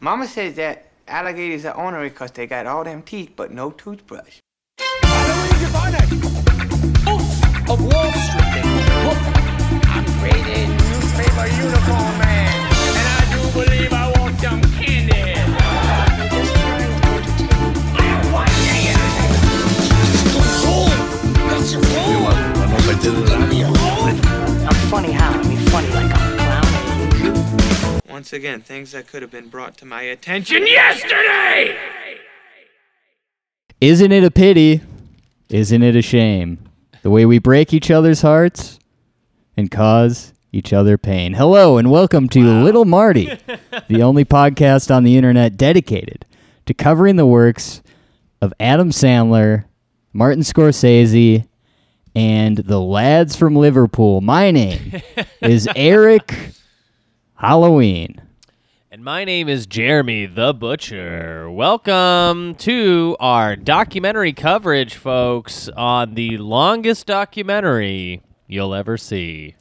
Mama says that alligators are ornery because they got all them teeth but no toothbrush. of Wall Street. Look, I'm creating newspaper uniform man, and I do believe I want some candy. I'm funny how? I mean funny like I'm a clown. Once again, things that could have been brought to my attention yesterday! Isn't it a pity? Isn't it a shame? The way we break each other's hearts and cause each other pain. Hello and welcome to Little Marty, the only podcast on the internet dedicated to covering the works of Adam Sandler, Martin Scorsese, and the lads from Liverpool. My name is Eric Halloween. And my name is Jeremy the Butcher. Welcome to our documentary coverage, folks, on the longest documentary you'll ever see.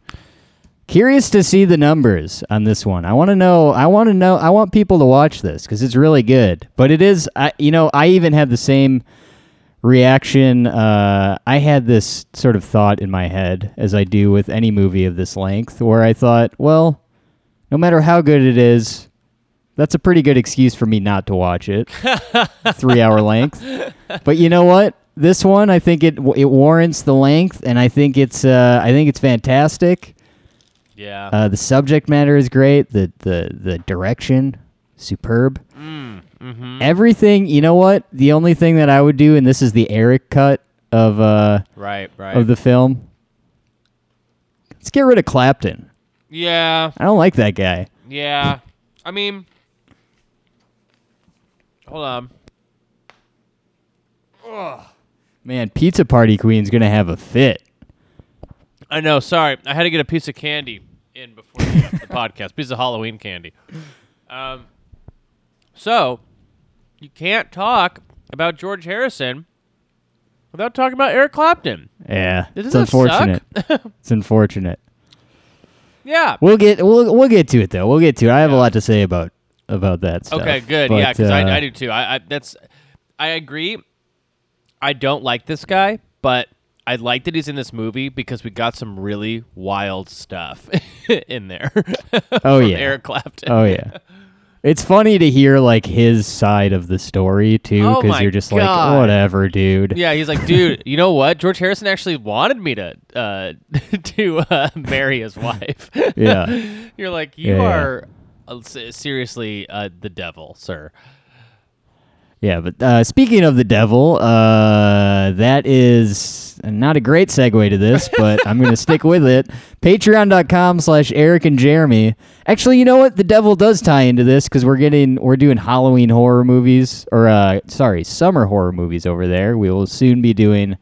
Curious to see the numbers on this one. I want to know. I want to know. I want people to watch this because it's really good. But it is. I, you know, I even had the same reaction. Uh, I had this sort of thought in my head, as I do with any movie of this length, where I thought, well, no matter how good it is, that's a pretty good excuse for me not to watch it. Three hour length. But you know what? This one, I think it it warrants the length, and I think it's uh, I think it's fantastic. Yeah. Uh, the subject matter is great. The the the direction, superb. Everything. You know what? The only thing that I would do, and this is the Eric cut of uh right, right. of the film. Let's get rid of Clapton. Yeah, I don't like that guy. yeah. I mean, hold on. Man, Pizza Party Queen's gonna have a fit. I know. Sorry, I had to get a piece of candy in before the, the podcast. Piece of Halloween candy. Um, so you can't talk about George Harrison without talking about Eric Clapton. Yeah, Doesn't it's unfortunate. it's unfortunate. Yeah. We'll get we'll we'll get to it though. We'll get to it. I have a lot to say about about that stuff. Okay, good. But, yeah, because uh, I, I do too. I, I that's I agree. I don't like this guy, but I like that he's in this movie because we got some really wild stuff in there. Oh, yeah. Eric Clapton. Oh yeah. It's funny to hear like his side of the story too, Oh, because my you're just God. like, whatever, dude. Yeah, he's like, dude, you know what? George Harrison actually wanted me to uh, to uh, marry his wife. Yeah. You're like, you Yeah, yeah. are uh, s- seriously uh, the devil, sir. Yeah, but uh, speaking of the devil, uh, that is not a great segue to this, but I'm going to stick with it. Patreon.com slash Eric and Jeremy. Actually, you know what? The devil does tie into this because we're getting we're doing Halloween horror movies, or uh, sorry, summer horror movies over there. We will soon be doing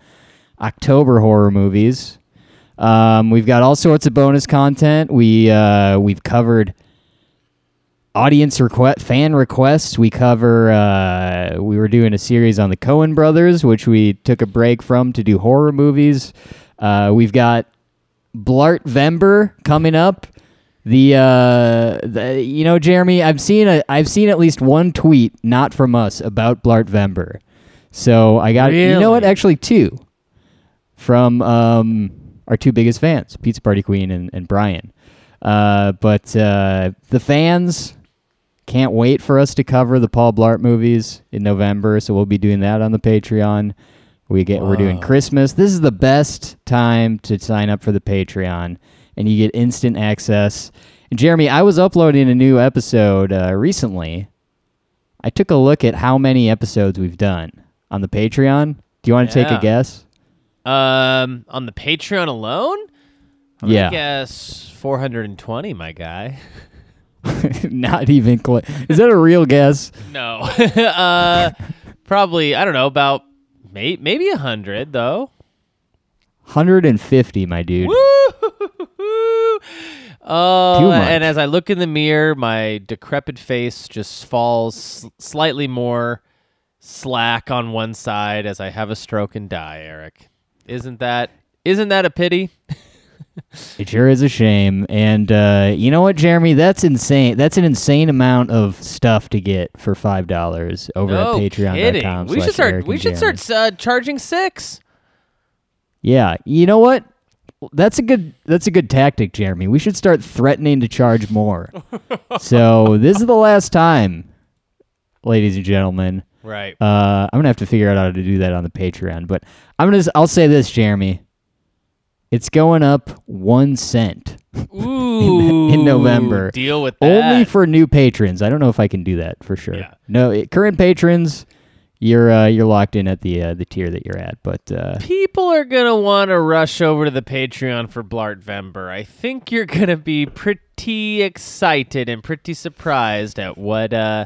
October horror movies. Um, we've got all sorts of bonus content. We uh, we've covered audience request fan requests. We cover uh, we were doing a series on the Coen brothers which we took a break from to do horror movies. Uh, we've got blart vember coming up. The, uh, the you know jeremy i've seen a i've seen at least one tweet not from us about blart vember. So i got you know what? Actually two from um, our two biggest fans, Pizza Party Queen and, and Brian. Uh, but uh, the fans can't wait for us to cover the Paul Blart movies in November, so we'll be doing that on the Patreon. We get we're doing Christmas. This is the best time to sign up for the Patreon, and you get instant access. And Jeremy, I was uploading a new episode uh, recently. I took a look at how many episodes we've done on the Patreon. Do you want to take a guess? Um, on the Patreon alone, I'm Yeah. guess 420, my guy. Not even close. Is that a real guess? No, uh, probably I don't know about may- maybe a hundred though. 150, my dude. Woo! Oh, and as I look in the mirror, my decrepit face just falls slightly more slack on one side as I have a stroke and die. Eric, isn't that isn't that a pity? It sure is a shame. And uh, you know what, Jeremy? That's insane. That's an insane amount of stuff to get for five dollars over no at patreon.com. We should start. We should Jeremy. start uh, charging six. Yeah, you know what? That's a good. That's a good tactic, Jeremy. We should start threatening to charge more. so this is the last time, ladies and gentlemen. Right. Uh, I'm gonna have to figure out how to do that on the Patreon. But I'm gonna. I'll say this, Jeremy. It's going up one cent Ooh. in November. Deal with that. only for new patrons. I don't know if I can do that for sure. Yeah. No, it, current patrons, you're uh, you're locked in at the uh, the tier that you're at. But uh, People are gonna want to rush over to the Patreon for Blartvember. I think you're gonna be pretty excited and pretty surprised at what uh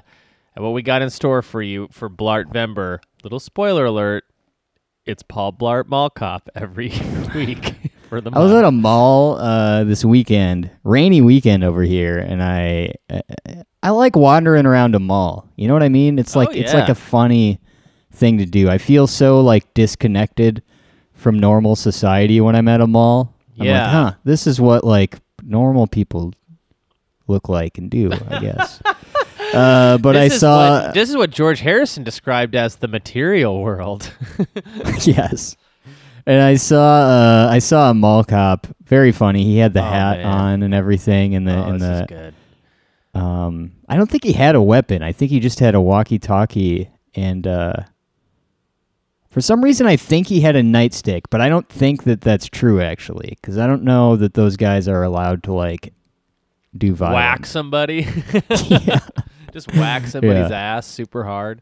at what we got in store for you for Blartvember. Little spoiler alert: it's Paul Blart Mall Cop every week for the I was at a mall uh, this weekend, rainy weekend over here, and I I like wandering around a mall. You know what I mean? It's like Oh, it's like a funny thing to do. I feel so like disconnected from normal society when I'm at a mall. I'm Yeah. like, huh, this is what like normal people look like and do, I guess. uh, but this I saw what, this is what George Harrison described as the material world. yes. And I saw uh, I saw a mall cop, very funny. He had the Oh, hat man. on and everything, and the oh, and this is the good. um. I don't think he had a weapon. I think he just had a walkie-talkie, and uh, for some reason, I think he had a nightstick. But I don't think that that's true actually, because I don't know that those guys are allowed to like do violence. Whack somebody. yeah. Just whack somebody's Yeah. ass super hard.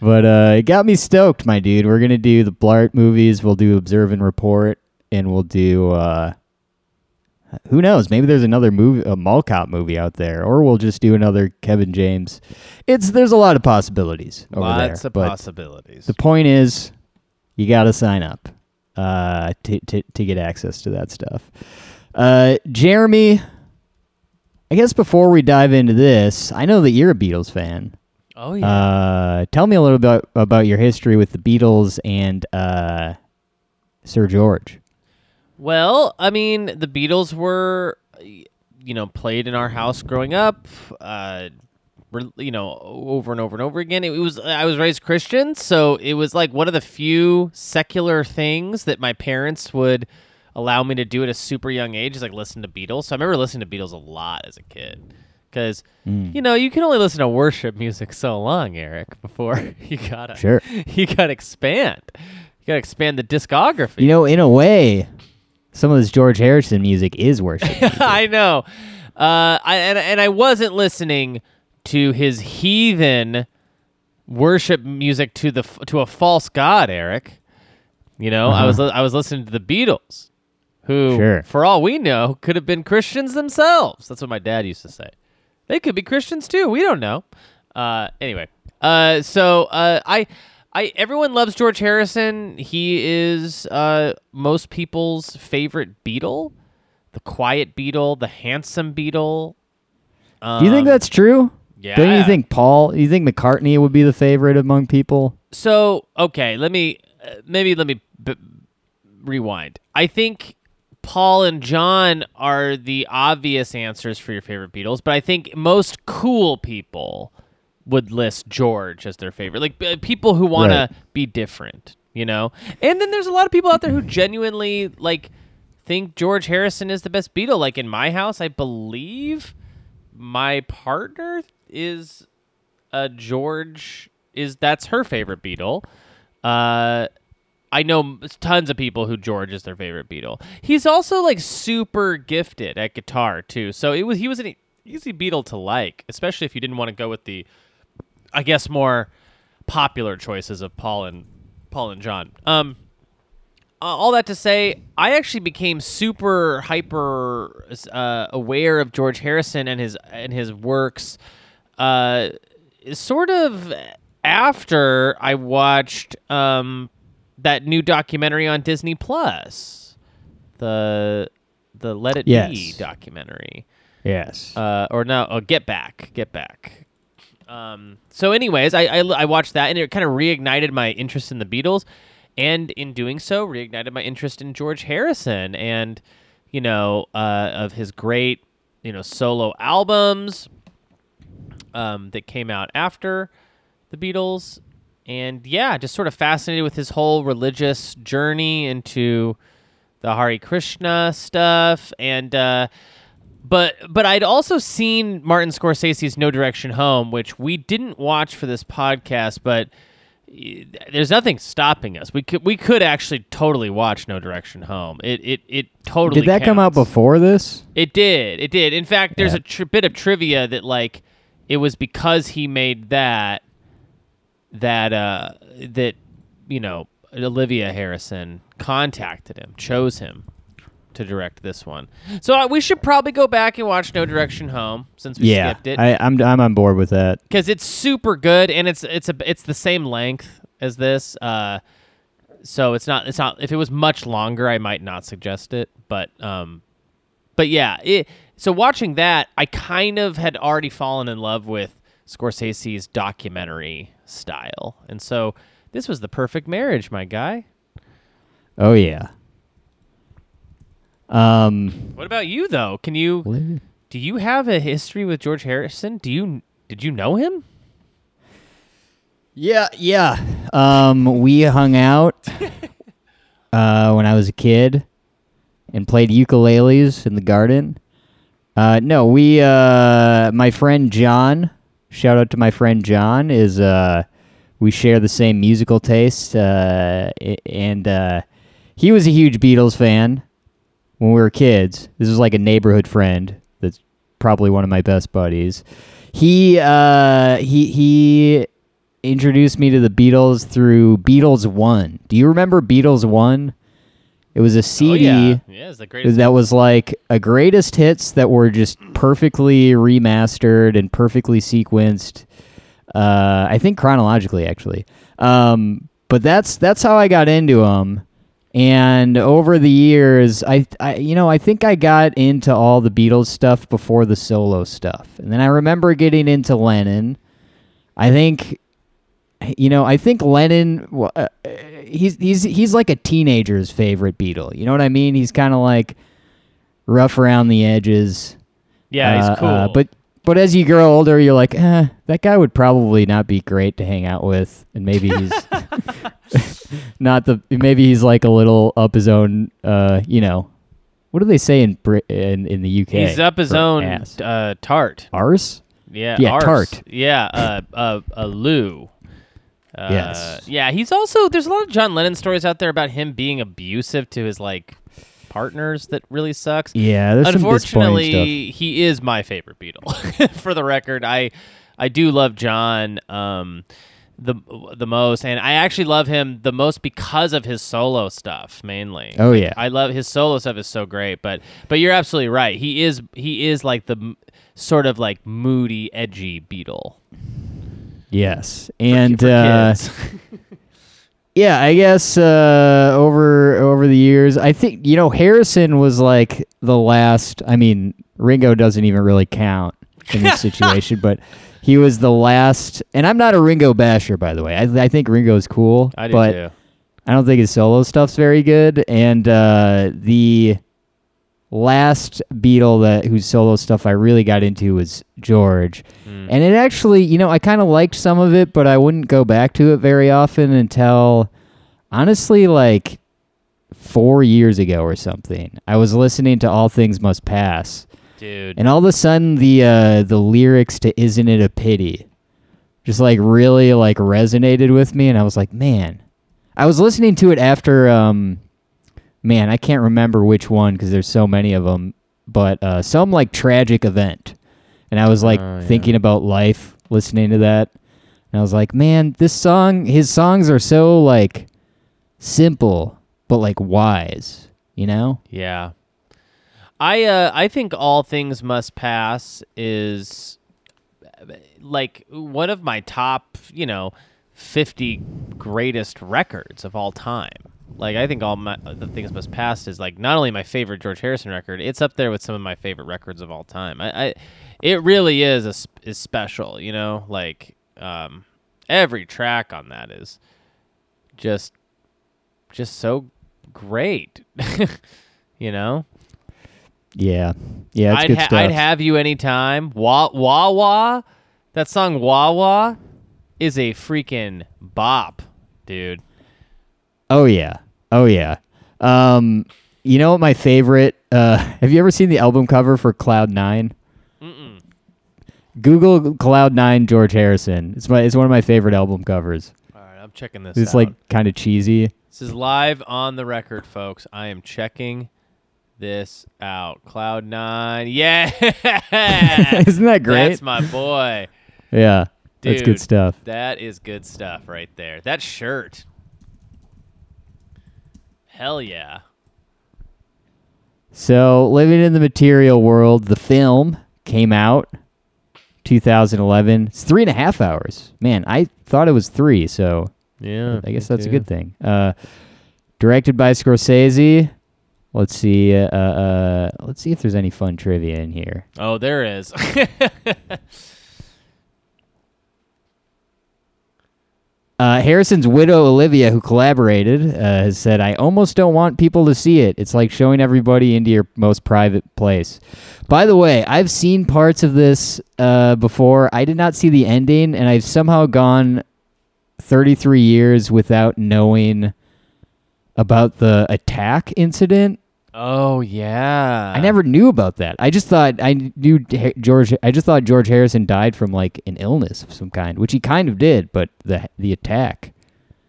But uh, it got me stoked, my dude. We're gonna do the Blart movies. We'll do Observe and Report, and we'll do. Uh, who knows? Maybe there's another movie, a Mall Cop movie out there, or we'll just do another Kevin James. It's there's a lot of possibilities over Lots there. of but possibilities. the point is, you got to sign up uh, to, to to get access to that stuff. Uh, Jeremy, I guess before we dive into this, I know that you're a Beatles fan. Oh yeah. Uh, tell me a little bit about your history with the Beatles and uh, Sir George. well, I mean, the Beatles were, you know, played in our house growing up. Uh, you know, over and over and over again. It was I was raised Christian, so it was like one of the few secular things that my parents would allow me to do at a super young age is like listen to Beatles. So I remember listening to Beatles a lot as a kid. Because you know you can only listen to worship music so long, Eric, before you gotta Sure. you gotta expand. You gotta expand the discography. You know, in a way, some of this George Harrison music is worship. I know. Uh, I and, and I wasn't listening to his heathen worship music to the to a false god, Eric. You know, I was I was listening to the Beatles, who, Sure. for all we know, could have been Christians themselves. That's what my dad used to say. They could be Christians too. We don't know. Uh, anyway, uh, so uh, I, I everyone loves George Harrison. He is uh, most people's favorite Beatle, the quiet Beatle, the handsome Beatle. Do you think Um, that's true? yeah. Don't you think Paul? You think McCartney would be the favorite among people? So okay, let me uh, maybe let me b- rewind. I think Paul and John are the obvious answers for your favorite Beatles, but I think most cool people would list George as their favorite. Like uh, people who want Right. to be different, you know. And then there's a lot of people out there who genuinely like think George Harrison is the best Beatle. Like in my house, I believe my partner is a George is that's her favorite Beatle. Uh I know tons of people who George is their favorite Beatle. He's also like super gifted at guitar too. So it was he was an easy Beatle to like, especially if you didn't want to go with the I guess more popular choices of Paul and Paul and John. Um all that to say, I actually became super hyper uh, aware of George Harrison and his and his works, uh, sort of after I watched um, that new documentary on Disney Plus, the the Let It Be documentary Yes. uh, or no, oh, Get Back, Get Back. Um, so, anyways, I, I I watched that and it kind of reignited my interest in the Beatles, and in doing so, reignited my interest in George Harrison. And you know, uh, of his great, you know, solo albums um, that came out after the Beatles. And yeah, just sort of fascinated with his whole religious journey into the Hare Krishna stuff. And, uh, but but I'd also seen Martin Scorsese's No Direction Home, which we didn't watch for this podcast, but eh, there's nothing stopping us. We could we could actually totally watch No Direction Home. It it it totally Did that come out before this? It did. It did. In fact, there's Yeah. a tr- bit of trivia that like it was because he made that that uh that you know Olivia Harrison contacted him, chose him to direct this one. So uh, we should probably go back and watch No Direction Home since we yeah, skipped it I, I'm I'm on board with that. because it's super good and it's it's a it's the same length as this. Uh, so it's not it's not if it was much longer, I might not suggest it. But um, but yeah, it, so watching that, I kind of had already fallen in love with Scorsese's documentary style, and so this was the perfect marriage, my guy. Oh yeah. Um, What about you though? Can you do you have a history with George Harrison? Do you did you know him? Yeah, yeah. Um, we hung out uh, when I was a kid and played ukuleles in the garden. Uh, no, we. Uh, my friend John. Shout out to my friend John. Is uh, we share the same musical taste, uh, and uh, he was a huge Beatles fan when we were kids. This is like a neighborhood friend. That's probably one of my best buddies. He uh, he he introduced me to the Beatles through Beatles One. Do you remember Beatles One? It was a CD Oh yeah, yeah, the greatest. that was like a greatest hits that were just perfectly remastered and perfectly sequenced. Uh, I think chronologically, actually. Um, but that's that's how I got into them. And over the years, I, I you know I think I got into all the Beatles stuff before the solo stuff, and then I remember getting into Lennon. I think you know, I think Lennon, uh, he's he's he's like a teenager's favorite Beatle. You know what I mean? He's kind of like rough around the edges. yeah, Uh, he's cool. uh, but but as you grow older, you're like, eh, that guy would probably not be great to hang out with, and maybe he's not the maybe he's like a little up his own. Uh, you know, what do they say in Brit in, in the UK? he's up his own ass? uh, tart. arse. Yeah, Yeah, arse. tart. Yeah, uh, uh, uh, Lou. Uh, Yes. Yeah, he's also there's a lot of John Lennon stories out there about him being abusive to his like partners that really sucks. Yeah, there's some stuff. Unfortunately, he is my favorite Beatle. For the record, I I do love John um the the most and I actually love him the most because of his solo stuff mainly. Oh yeah, I love his solo stuff is so great, but but you're absolutely right. He is he is like the sort of like moody, edgy Beatle. Yes, and uh. Yeah, I guess uh, over over the years, I think you know Harrison was like the last. I mean, Ringo doesn't even really count in this situation, but he was the last. And I'm not a Ringo basher, by the way. I, I think Ringo's cool, I but too. I don't think his solo stuff's very good. And uh, the last Beatle that whose solo stuff I really got into was George. Hmm. And it actually, you know, I kind of liked some of it, but I wouldn't go back to it very often until honestly like 4 years ago or something. I was listening to All Things Must Pass. Dude. And all of a sudden the uh the lyrics to Isn't It a Pity just like really like resonated with me and I was like, "Man, I was listening to it after um man, I can't remember which one because there's so many of them, but uh some like tragic event. And I was like Oh, yeah. thinking about life listening to that. And I was like, "Man, this song his songs are so like simple but like wise, you know?" Yeah. I uh I think all things must pass is uh, like one of my top, you know, 50 greatest records of all time. Like I think all my the things must pass is like not only my favorite George Harrison record, it's up there with some of my favorite records of all time. I, I it really is a, is special, you know? Like um every track on that is just just so great. you know? Yeah, yeah, it's I'd, good ha-. I'd have you anytime. Wah wah wah. That song wah wah is a freaking bop, dude. Oh yeah, oh yeah. Um, you know what my favorite? Uh, have you ever seen the album cover for Cloud Nine? Google Cloud Nine George Harrison. It's my it's one of my favorite album covers. All right, I'm checking this It's out. like kind of cheesy. this is live on the record, folks. I am checking this out. Cloud Nine, yeah. Isn't that great? That's my boy. yeah, that's good stuff. That is good stuff right there. That shirt. Hell yeah. So, Living in the Material World, the film came out 2011. It's three and a half hours. Man, I thought it was three, so Yeah. I guess that's a good thing. Uh, directed by Scorsese. Let's see. Uh, uh, let's see if there's any fun trivia in here. Oh, there is. Uh, Harrison's widow Olivia, who collaborated, uh, has said, "I almost don't want people to see it. It's like showing everybody into your most private place." By the way, I've seen parts of this uh, before. I did not see the ending, and I've somehow gone 33 years without knowing about the attack incident. Oh yeah. I never knew about that. I just thought I knew George. I just thought George Harrison died from like an illness of some kind, which he kind of did. But the the attack.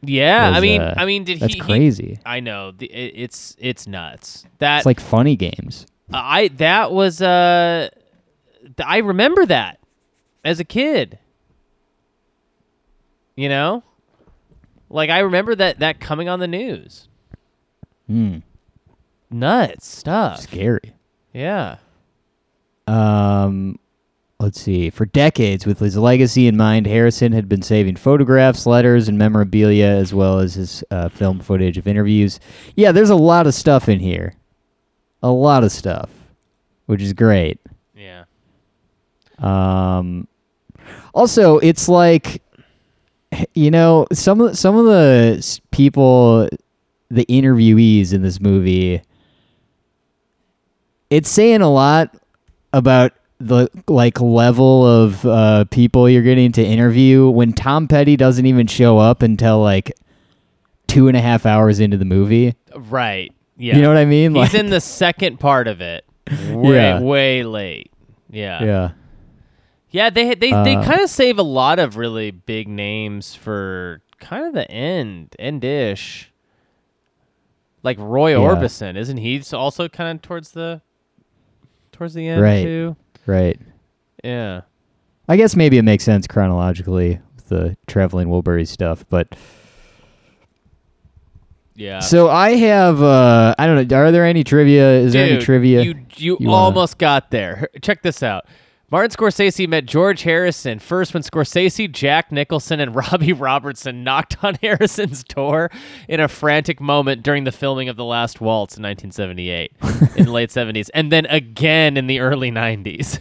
Yeah, I mean, uh, I mean, did that's he? he- crazy. I know. It, it's it's nuts. That It's like funny games. I that was uh, I remember that as a kid. You know, like I remember that that coming on the news. Hmm. Nuts stuff. Scary. Yeah. Um, let's see. For decades, with his legacy in mind, Harrison had been saving photographs, letters, and memorabilia, as well as his uh, film footage of interviews. Yeah, there's a lot of stuff in here. A lot of stuff, which is great. Yeah. Um, also, it's like, you know, some of the, some of the people, the interviewees in this movie, it's saying a lot about the like level of uh, people you're getting to interview when Tom Petty doesn't even show up until like two and a half hours into the movie. Right. Yeah. You know what I mean? He's Like- in the second part of it. Way Yeah. way late. Yeah. yeah. Yeah, they they they Uh, kind of save a lot of really big names for kind of the end, endish. Like Roy Yeah. Orbison, isn't he also kind of towards the towards the end Right. too? Right. Yeah. I guess maybe it makes sense chronologically with the traveling Wilbury stuff, but Yeah. so I have uh I don't know, are there any trivia? Is there any trivia? You you, you wanna- almost got there. Check this out. Martin Scorsese met George Harrison first when Scorsese, Jack Nicholson, and Robbie Robertson knocked on Harrison's door in a frantic moment during the filming of The Last Waltz in 1978 in the late 70s, and then again in the early 90s.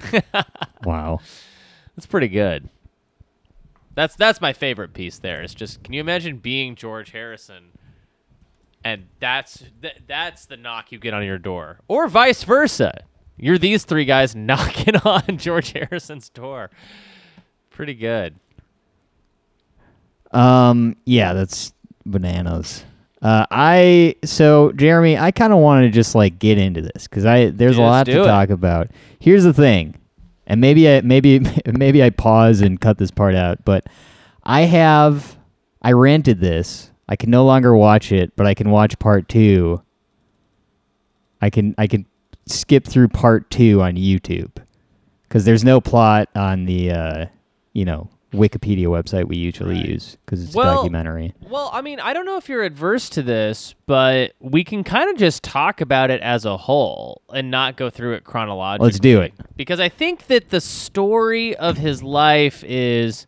wow. That's pretty good. That's that's my favorite piece. There, it's just can you imagine being George Harrison, and that's th- that's the knock you get on your door, or vice versa. You're these three guys knocking on George Harrison's door. Pretty good. Um yeah, that's bananas. Uh I so Jeremy, I kind of want to just like get into this cuz I there's a lot to it. talk about. Here's the thing. And maybe I maybe maybe I pause and cut this part out, but I have I rented this. I can no longer watch it, but I can watch part 2. I can I can skip through part 2 on YouTube cuz there's no plot on the uh you know, Wikipedia website we usually use cuz it's a Well, documentary. Well, I mean, I don't know if you're adverse to this, but we can kind of just talk about it as a whole and not go through it chronologically. Let's do it. Because I think that the story of his life is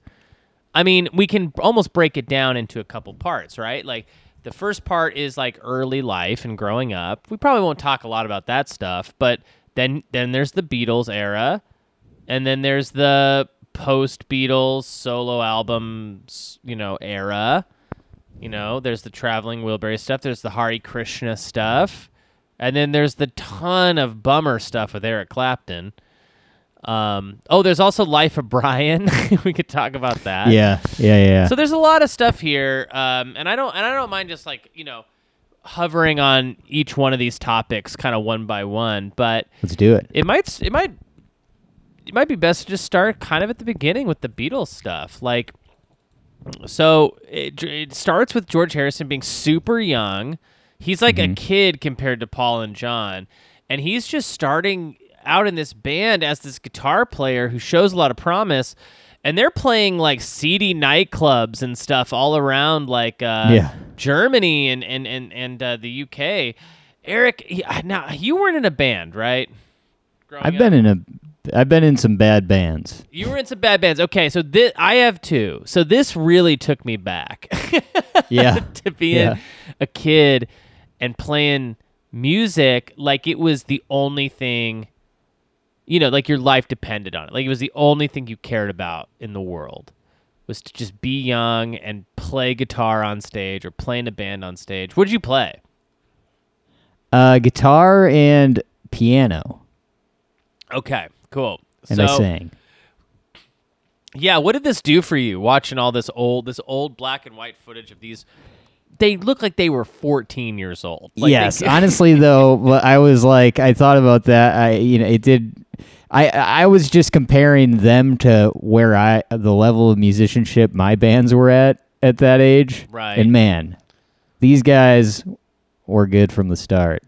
I mean, we can almost break it down into a couple parts, right? Like the first part is like early life and growing up. We probably won't talk a lot about that stuff, but then then there's the Beatles era, and then there's the post Beatles solo albums, you know, era. You know, there's the traveling Wilbury stuff. There's the Hare Krishna stuff, And then there's the ton of bummer stuff with Eric Clapton. Um, oh, there's also Life of Brian. we could talk about that. Yeah, yeah, yeah. So there's a lot of stuff here, um, and I don't and I don't mind just like you know hovering on each one of these topics kind of one by one, but Let's do it. it might it might it might be best to just start kind of at the beginning with the Beatles stuff. Like, so it, it starts with George Harrison being super young. He's like a kid compared to Paul and John, and he's just starting out in this band as this guitar player who shows a lot of promise. And they're playing like seedy nightclubs and stuff all around, like uh, Yeah. Germany and and and and uh, the UK. Eric, he- now you weren't in a band, right? Growing I've up? been in a I've been in some bad bands. You were in some bad bands. Okay, so this I have two. So this really took me back Yeah. to being Yeah. a kid and playing music like it was the only thing you know, like your life depended on it. Like it was the only thing you cared about in the world was to just be young and play guitar on stage or play in a band on stage. What did you play? Uh, guitar and piano, Okay, cool. and so I sang. Yeah, what did this do for you watching all this old this old black and white footage of these they look like they were 14 years old. Like yes, honestly though, I was like, I thought about that. I, you know, it did. I I was just comparing them to where I the level of musicianship my bands were at at that age. Right. And man, these guys were good from the start.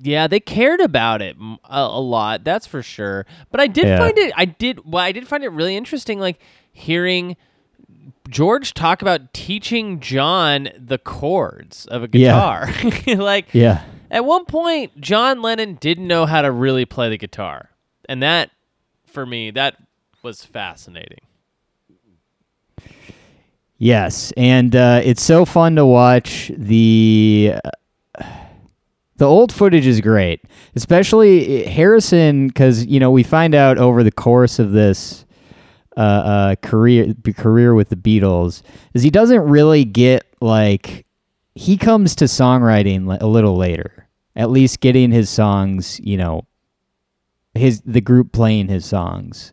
Yeah, they cared about it a lot. That's for sure. But I did Yeah. find it. I did. Well, I did find it really interesting, like hearing George talk about teaching John the chords of a Yeah. guitar. like, Yeah. at one point, John Lennon didn't know how to really play the guitar, and that, for me, that was fascinating. Yes, and uh, it's so fun to watch the. the old footage is great, especially uh, Harrison, because you know we find out over the course of this uh, uh, career career with the Beatles is he doesn't really get like he comes to songwriting a little later, at least getting his songs, you know, his the group playing his songs.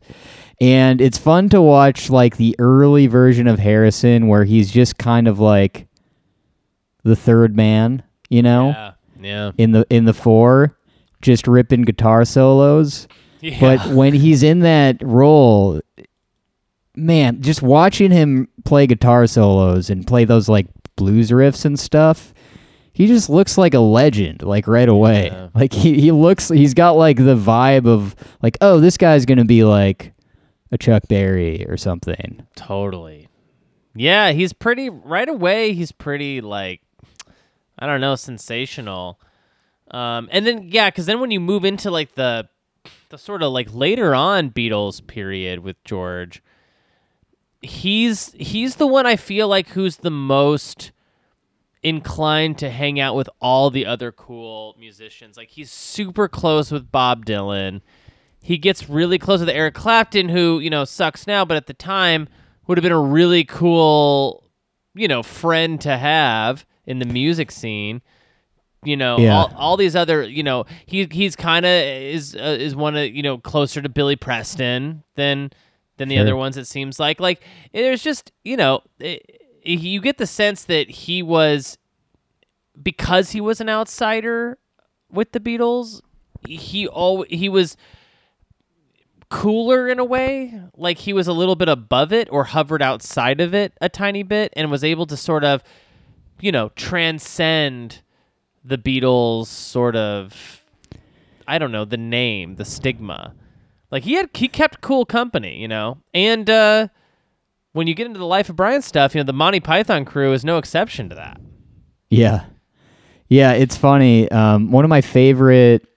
And it's fun to watch like the early version of Harrison where he's just kind of like the third man, you know, Yeah, yeah, in the in the four, just ripping guitar solos. yeah. But when he's in that role, man, just watching him play guitar solos and play those like blues riffs and stuff, he just looks like a legend, like right away. Yeah. Like he, he looks he's got like the vibe of like, oh, this guy's gonna be like a Chuck Berry or something. Totally. Yeah, he's pretty right away. He's pretty like I don't know, sensational. Um, and then yeah, because then when you move into like the the sort of like later on Beatles period with George, he's he's the one I feel like who's the most inclined to hang out with all the other cool musicians. Like he's super close with Bob Dylan. He gets really close with Eric Clapton, who you know sucks now, but at the time would have been a really cool, you know, friend to have in the music scene. You know, Yeah. all, all these other, you know, he he's kind of is uh, is one of you know closer to Billy Preston than than the Sure. other ones. It seems like like there's just you know it, you get the sense that he was because he was an outsider with the Beatles. He all he was cooler in a way like he was a little bit above it or hovered outside of it a tiny bit and was able to sort of you know transcend the beatles sort of i don't know the name the stigma like he had he kept cool company you know and uh when you get into the life of brian stuff you know the monty python crew is no exception to that Yeah. Yeah, it's funny. Um, one of my favorite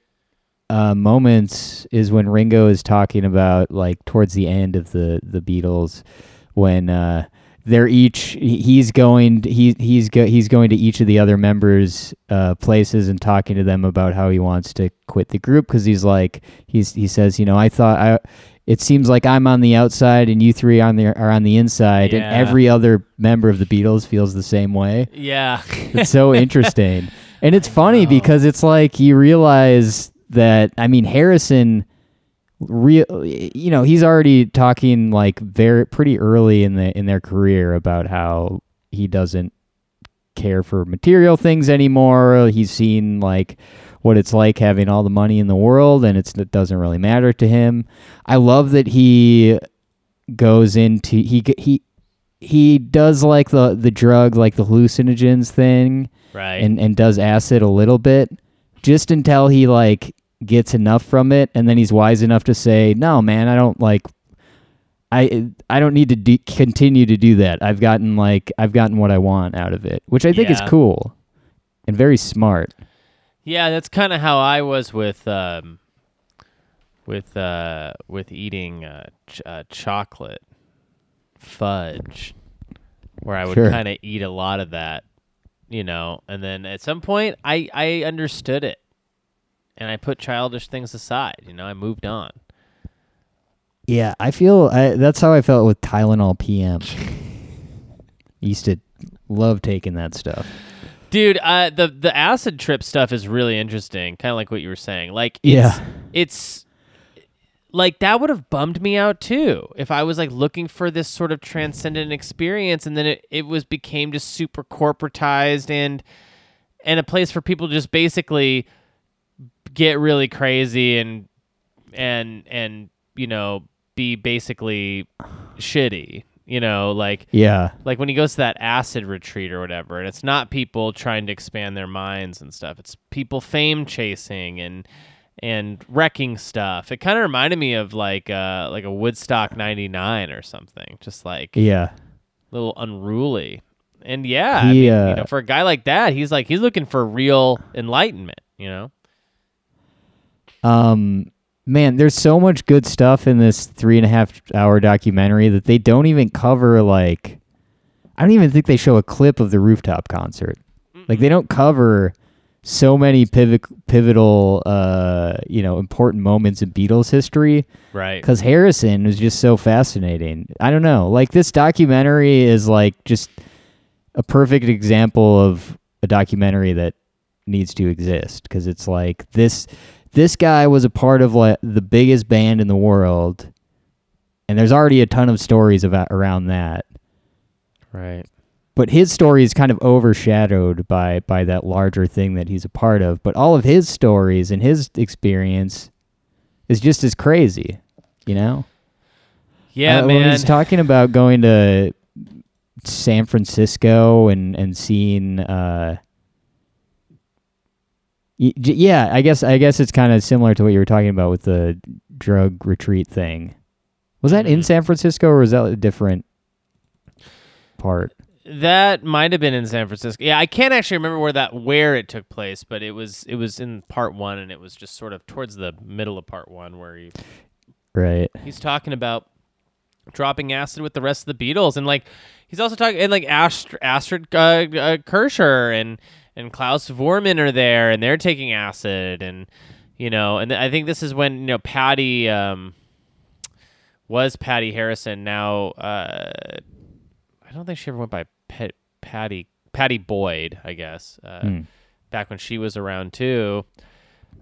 uh, moments is when Ringo is talking about like towards the end of the the Beatles when uh, they're each he's going he he's go, he's going to each of the other members uh, places and talking to them about how he wants to quit the group because he's like he's he says you know I thought I it seems like I'm on the outside and you three on the are on the inside and every other member of the Beatles feels the same way yeah it's so interesting. And it's funny because it's like you realize that I mean Harrison real you know, he's already talking like very pretty early in the in their career about how he doesn't care for material things anymore. He's seen like what it's like having all the money in the world and it's it doesn't really matter to him. I love that he goes into he he he does like the the drug like the hallucinogens thing Right. and and does acid a little bit just until he like gets enough from it and then he's wise enough to say no man i don't like i i don't need to de- continue to do that i've gotten like i've gotten what i want out of it which i think is cool and very smart Yeah, that's kind of how I was with um, with uh, with eating uh, ch- uh, chocolate fudge, where I would Sure. kind of eat a lot of that, you know, and then at some point I I understood it, and I put childish things aside. You know, I moved on. yeah i feel I, that's how i felt with tylenol pm used to love taking that stuff Dude, uh, the the acid trip stuff is really interesting. Kind of like what you were saying. Like, it's, Yeah. it's like that would have bummed me out too if I was like looking for this sort of transcendent experience, and then it, it was became just super corporatized and and a place for people to just basically get really crazy and and and you know be basically shitty. You know, like yeah. like when he goes to that acid retreat or whatever and it's not people trying to expand their minds and stuff. It's people fame chasing and and wrecking stuff. It kind of reminded me of like uh like a woodstock 99 or something just like a yeah. little unruly. And yeah I He, mean, you uh, know for a guy like that he's like he's looking for real enlightenment you know? Um, man, there's so much good stuff in this three and a half hour documentary that they don't even cover. Like, I don't even think they show a clip of the rooftop concert. Like, they don't cover so many pivot, pivotal, uh, you know, important moments in Beatles history right because Harrison was just so fascinating. I don't know. Like, this documentary is like just a perfect example of a documentary that needs to exist because it's like this this guy was a part of like the biggest band in the world and there's already a ton of stories about around that. Right. But his story is kind of overshadowed by by that larger thing that he's a part of but all of his stories and his experience is just as crazy you know? Yeah uh, when man. he's talking about going to San Francisco and and seeing uh yeah, I guess I guess it's kind of similar to what you were talking about with the drug retreat thing. Was that in Mhm. San Francisco or was that a different part? That might have been in San Francisco. Yeah, I can't actually remember where that where it took place, but it was it was in part one, and it was just sort of towards the middle of part one where he Right. he's talking about dropping acid with the rest of the Beatles, and like he's also talking and like Astrid, Astrid uh, uh, Kirchherr and and Klaus Voormann are there, and they're taking acid, and you know, and I think this is when you know Pattie um, was Pattie Harrison. Now uh, I don't think she ever went by Pet, Pattie Pattie Boyd, I guess. Uh, Hmm. Back when she was around too.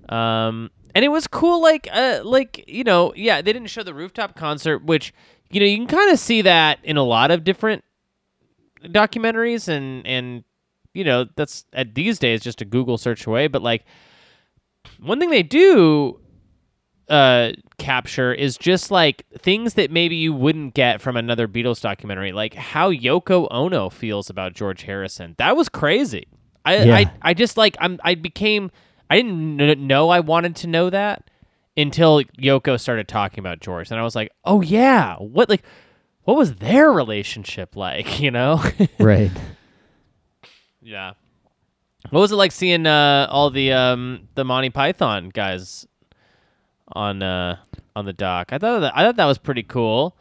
Um, and it was cool, like, uh, like you know, yeah, they didn't show the rooftop concert, which you know you can kind of see that in a lot of different documentaries, and and you know that's at these days just a Google search away. But like, one thing they do uh capture is just like things that maybe you wouldn't get from another Beatles documentary, like how Yoko Ono feels about George Harrison. That was crazy. I Yeah. I, I just like I'm I became I didn't know I wanted to know that until Yoko started talking about George, and I was like, oh yeah, what like what was their relationship like? You know? Right. Yeah. What was it like seeing uh, all the um, the Monty Python guys on uh, on the doc? I thought that, I thought that was pretty cool.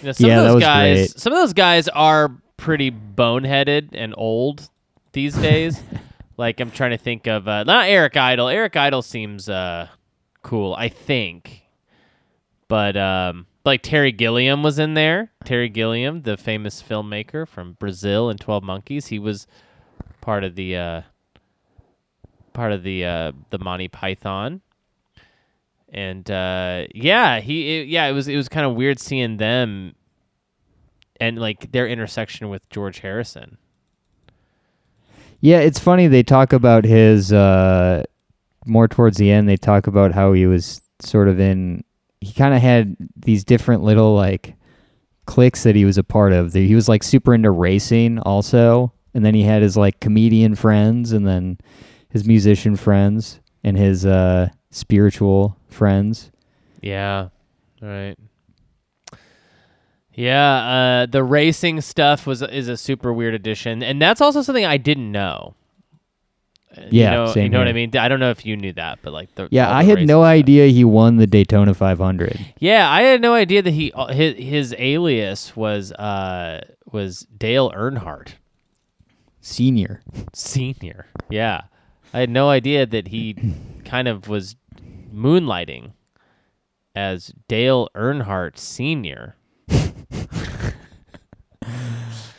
You know, some Yeah, of that those was guys, great. some of those guys are pretty boneheaded and old these days. like I'm trying to think of uh, not Eric Idle. Eric Idle seems uh, cool, I think. But um, like Terry Gilliam was in there. Terry Gilliam, the famous filmmaker from Brazil and Twelve Monkeys, he was part of the uh, part of the uh, the Monty Python. And uh, yeah, he it, yeah, it was it was kind of weird seeing them and like their intersection with George Harrison. Yeah, it's funny they talk about his uh more towards the end they talk about how he was sort of in he kind of had these different little like cliques that he was a part of. He was like super into racing also, and then he had his like comedian friends and then his musician friends and his uh spiritual friends. Yeah. Right. Yeah, uh, the racing stuff was is a super weird addition, and that's also something I didn't know. Uh, Yeah, you know, you know what I mean. I don't know if you knew that, but like the Yeah, all I the had no stuff. idea he won the Daytona 500. Yeah, I had no idea that he uh, his, his alias was uh was Dale Earnhardt Senior. Senior. Yeah, I had no idea that he kind of was moonlighting as Dale Earnhardt Senior.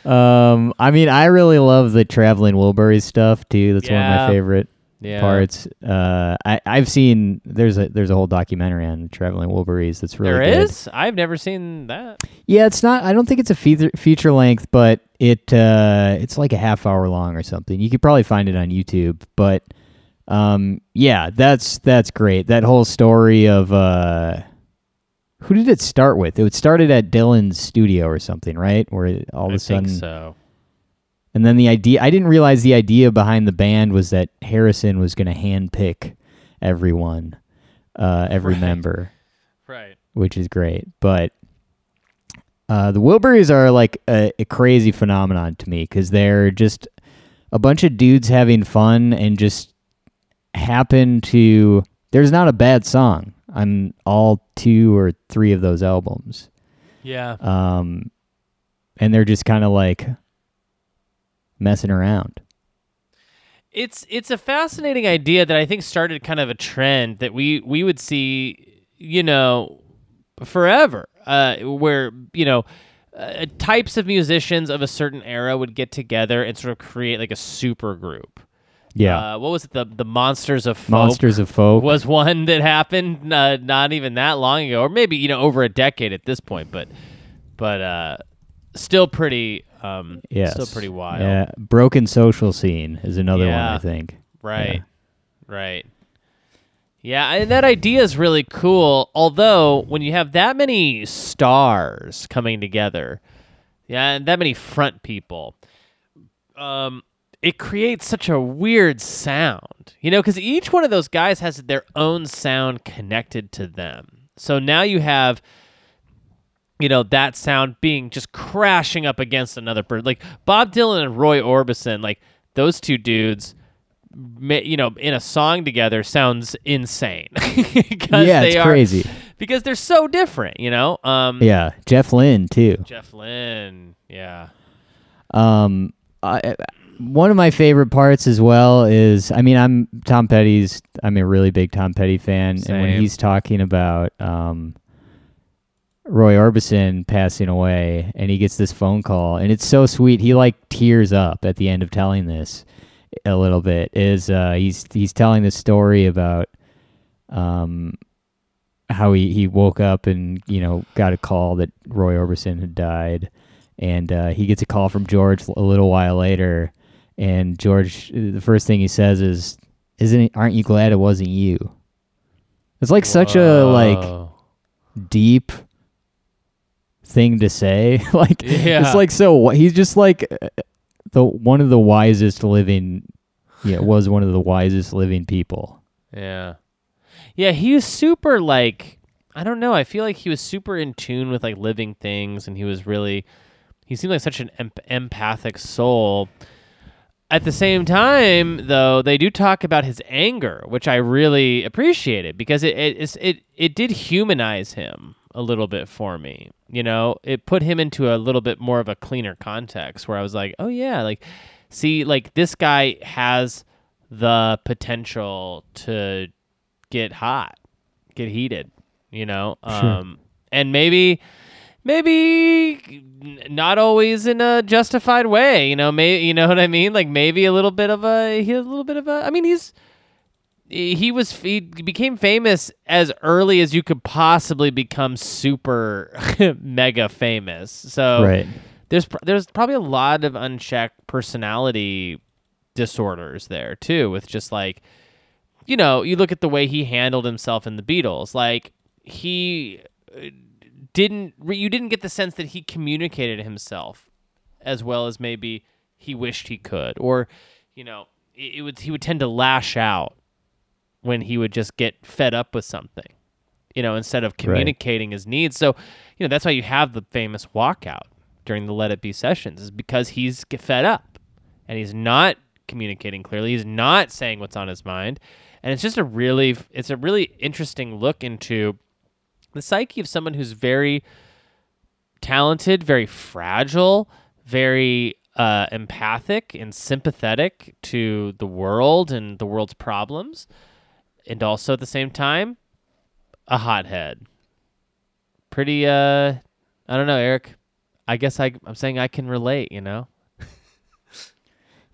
Um, I mean, I really love the traveling Wilburys stuff too. That's one of my favorite Yeah. parts. Uh, I I've seen there's a there's a whole documentary on traveling Wilburys that's really There good. is? I've never seen that. Yeah, it's not. I don't think it's a feature feature length, but it uh, it's like a half hour long or something. You could probably find it on YouTube. But um, yeah, that's that's great. That whole story of uh, who did it start with? It started at Dylan's studio or something, right? Where all of I a sudden, think so. And then the idea. I didn't realize the idea behind the band was that Harrison was going to handpick everyone, uh, every Right. member Right. which is great. But uh, the Wilburys are like a, a crazy phenomenon to me because they're just a bunch of dudes having fun and just happen to. There's not a bad song on all two or three of those albums, Yeah. um, and they're just kind of like messing around. It's it's a fascinating idea that I think started kind of a trend that we we would see, you know, forever. Uh, where you know. Uh, types of musicians of a certain era would get together and sort of create like a super group. Yeah, Uh, what was it? The the Monsters of Folk Monsters of Folk. was one that happened uh, not even that long ago, or maybe you know over a decade at this point, but but uh, still pretty um, yes. still pretty wild. Yeah, Broken Social Scene is another one I think. Right. Right. Yeah, and that idea is really cool. Although when you have that many stars coming together, yeah, and that many front people, um, it creates such a weird sound. You know, because each one of those guys has their own sound connected to them. So now you have you know that sound being just crashing up against another person like bob dylan and roy orbison like those two dudes you know in a song together sounds insane Yeah, it's are- crazy. because they're so different you know um Yeah, Jeff Lynne too. jeff lynne yeah Um, I, one of my favorite parts as well is, I mean, I'm Tom Petty's. I'm a really big Tom Petty fan, and when he's talking about um, Roy Orbison passing away, and he gets this phone call, and it's so sweet. He like tears up at the end of telling this a little bit. Is uh, he's he's telling this story about um how he, he woke up and you know got a call that Roy Orbison had died, and uh, he gets a call from George a little while later, and George the first thing he says is, "Isn't aren't you glad it wasn't you?" It's like such a like deep thing to say. like Yeah. it's like so he's just like uh, the one of the wisest living. Yeah, was one of the wisest living people. Yeah. Yeah, he was super like I don't know, I feel like he was super in tune with like living things and he was really he seemed like such an em- empathic soul. At the same time, though, they do talk about his anger, which I really appreciated because it it it, it did humanize him a little bit for me. You know, it put him into a little bit more of a cleaner context where I was like, oh yeah, like see, like this guy has the potential to get hot, get heated, you know, um, and maybe maybe not always in a justified way you know? May you know what i mean? Like maybe a little bit of a he has a little bit of a i mean he's he was he became famous as early as you could possibly become super mega famous. So Right. there's there's probably a lot of unchecked personality disorders there too with just like you know, you look at the way he handled himself in the Beatles. Like he uh, didn't you didn't get the sense that he communicated himself as well as maybe he wished he could or you know, it, it would he would tend to lash out when he would just get fed up with something. You know, instead of communicating his needs. So, you know, that's why you have the famous walkout during the Let It Be sessions is because he's fed up and he's not communicating clearly. He's not saying what's on his mind. And it's just a really it's a really interesting look into the psyche of someone who's very talented, very fragile, very uh, empathic and sympathetic to the world and the world's problems, and also at the same time, a hothead. Pretty, uh, I don't know, Eric. I guess I, I'm saying I can relate, you know?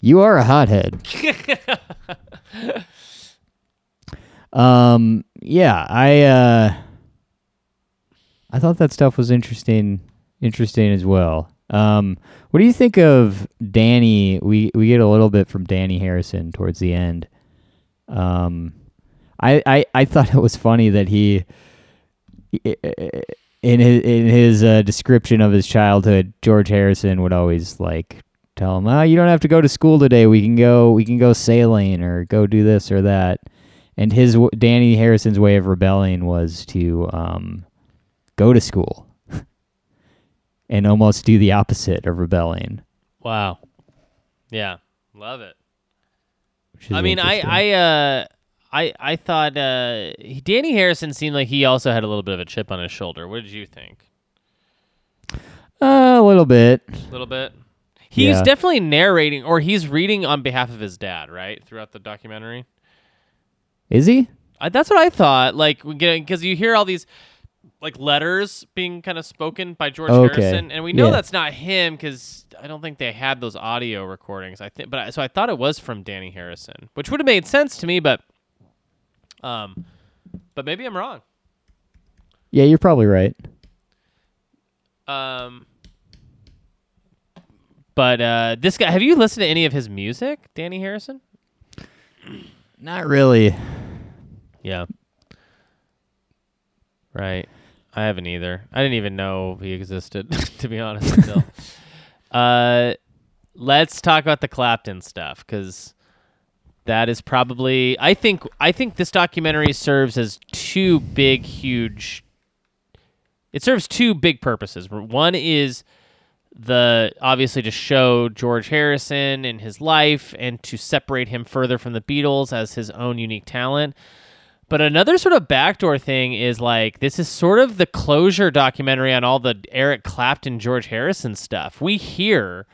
You are a hothead. um yeah, I uh I thought that stuff was interesting interesting as well. Um what do you think of Dhani? We we get a little bit from Dhani Harrison towards the end. Um I I I thought it was funny that he in his in his uh, description of his childhood, George Harrison would always like tell him, "Oh, you don't have to go to school today. We can go. We can go sailing or go do this or that." And his Dhani Harrison's way of rebelling was to um, go to school and almost do the opposite of rebelling. Wow. Yeah. Love it. I mean, I. I, uh, I, I thought uh, Dhani Harrison seemed like he also had a little bit of a chip on his shoulder. What did you think? uh, a little bit. A little bit. He's Yeah. definitely narrating, or he's reading on behalf of his dad, right, throughout the documentary. Is he? I, that's what I thought. Like, because you hear all these like letters being kind of spoken by George Okay. Harrison, and we know Yeah. that's not him because I don't think they had those audio recordings. I think, but I, so I thought it was from Dhani Harrison, which would have made sense to me, but um, but maybe I'm wrong. Yeah, you're probably right. Um, but uh, this guy, have you listened to any of his music, Dhani Harrison? Not really. Yeah. Right. I haven't either. I didn't even know he existed, to be honest. Until. uh, let's talk about the Clapton stuff because that is probably. I think. I think this documentary serves as two big, huge. It serves two big purposes. One is the obviously to show George Harrison and his life and to separate him further from the Beatles as his own unique talent. But another sort of backdoor thing is like this is sort of the closure documentary on all the Eric Clapton, George Harrison stuff. We hear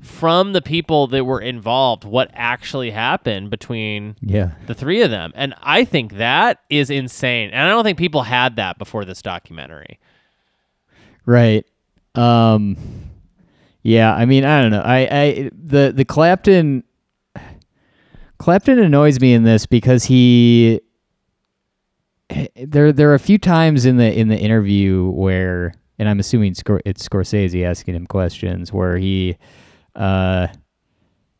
from the people that were involved what actually happened between Yeah. the three of them. And I think that is insane. And I don't think people had that before this documentary. Right. Um yeah, I mean, I don't know. I I the the Clapton Clapton annoys me in this because he there there are a few times in the in the interview where and I'm assuming it's Scorsese asking him questions where he uh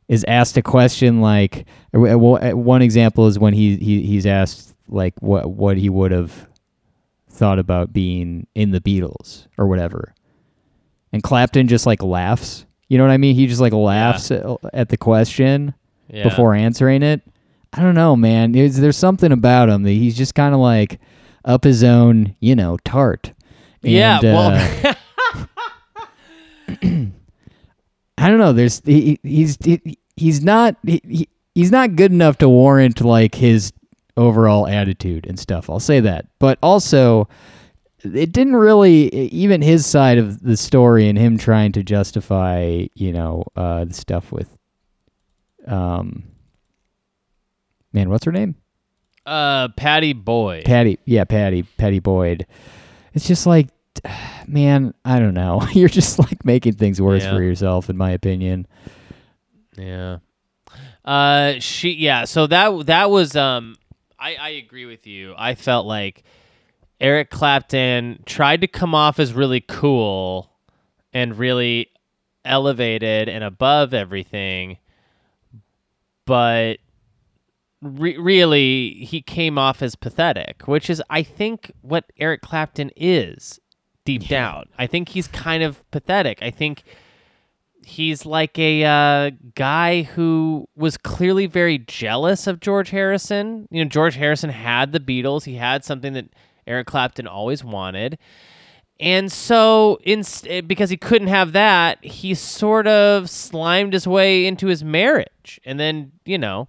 is asked a question like uh, well, uh, one example is when he, he he's asked like what what he would have thought about being in the Beatles or whatever. And Clapton just like laughs. You know what I mean? He just like laughs at, at the question Yeah. before answering it. I don't know, man. There's, there's something about him that he's just kind of like up his own, you know, tart. Yeah, And, well, uh, I don't know. There's he, he's he, he's not he, he- he's not good enough to warrant like his overall attitude and stuff. I'll say that. But also it didn't really even his side of the story and him trying to justify, you know, uh the stuff with um man, what's her name? uh, Pattie Boyd. Pattie, yeah, Pattie, Pattie Boyd. It's just like, man, I don't know. You're just like making things worse Yeah. for yourself, in my opinion. Yeah. Uh, she yeah. So that that was um, I I agree with you. I felt like Eric Clapton tried to come off as really cool and really elevated and above everything, but re- really he came off as pathetic, which is I think what Eric Clapton is deep down. I think he's kind of pathetic. I think he's like a uh, guy who was clearly very jealous of George Harrison. You know, George Harrison had the Beatles. He had something that Eric Clapton always wanted. And so, in, because he couldn't have that, he sort of slimed his way into his marriage. And then, you know,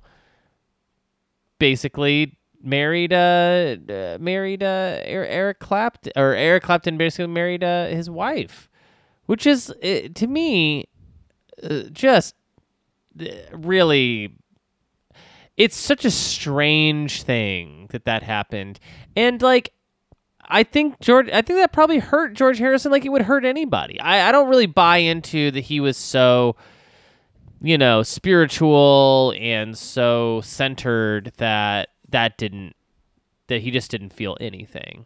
basically married uh, uh married uh Er- Eric Clapton or Eric Clapton basically married uh, his wife, which is uh, to me uh, just uh, really it's such a strange thing that that happened. And like I think George I think that probably hurt George Harrison like it would hurt anybody. I, I don't really buy into that he was so you know, spiritual and so centered that that didn't that he just didn't feel anything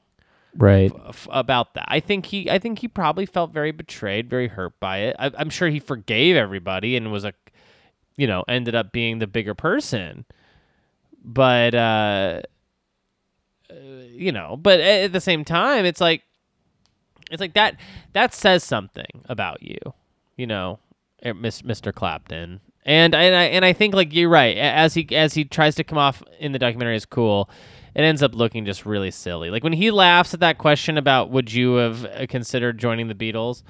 Right. f- about that. I think he I think he probably felt very betrayed, very hurt by it. I, I'm sure he forgave everybody and was a you know, ended up being the bigger person. But uh uh, you know, but at the same time it's like it's like that that says something about you, you know, Mr. Clapton. And and I and I think like you're right. As he as he tries to come off in the documentary is cool, it ends up looking just really silly. Like when he laughs at that question about would you have uh, considered joining the Beatles,